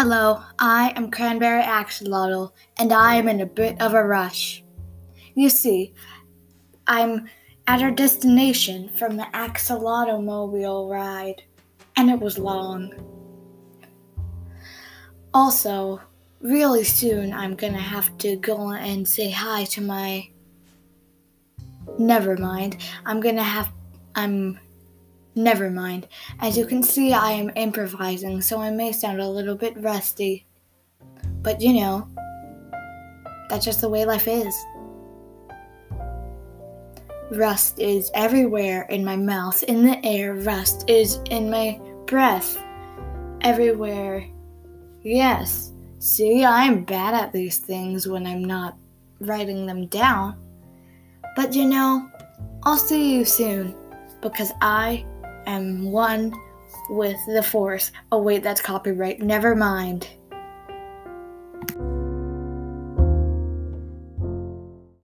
Hello, I am Cranberry Axolotl, and I am in a bit of a rush. You see, I'm at our destination from the Axolotl mobile ride, and it was long. Also, really soon I'm gonna have to go and say hi to my. Never mind. I'm gonna have. I'm Never mind. As you can see, I am improvising, so I may sound a little bit rusty. But you know, that's just the way life is. Rust is everywhere in my mouth, in the air. Rust is in my breath. Everywhere. Yes. See, I'm bad at these things when I'm not writing them down. But you know, I'll see you soon because I am one with the force. Oh, wait, that's copyright. Never mind.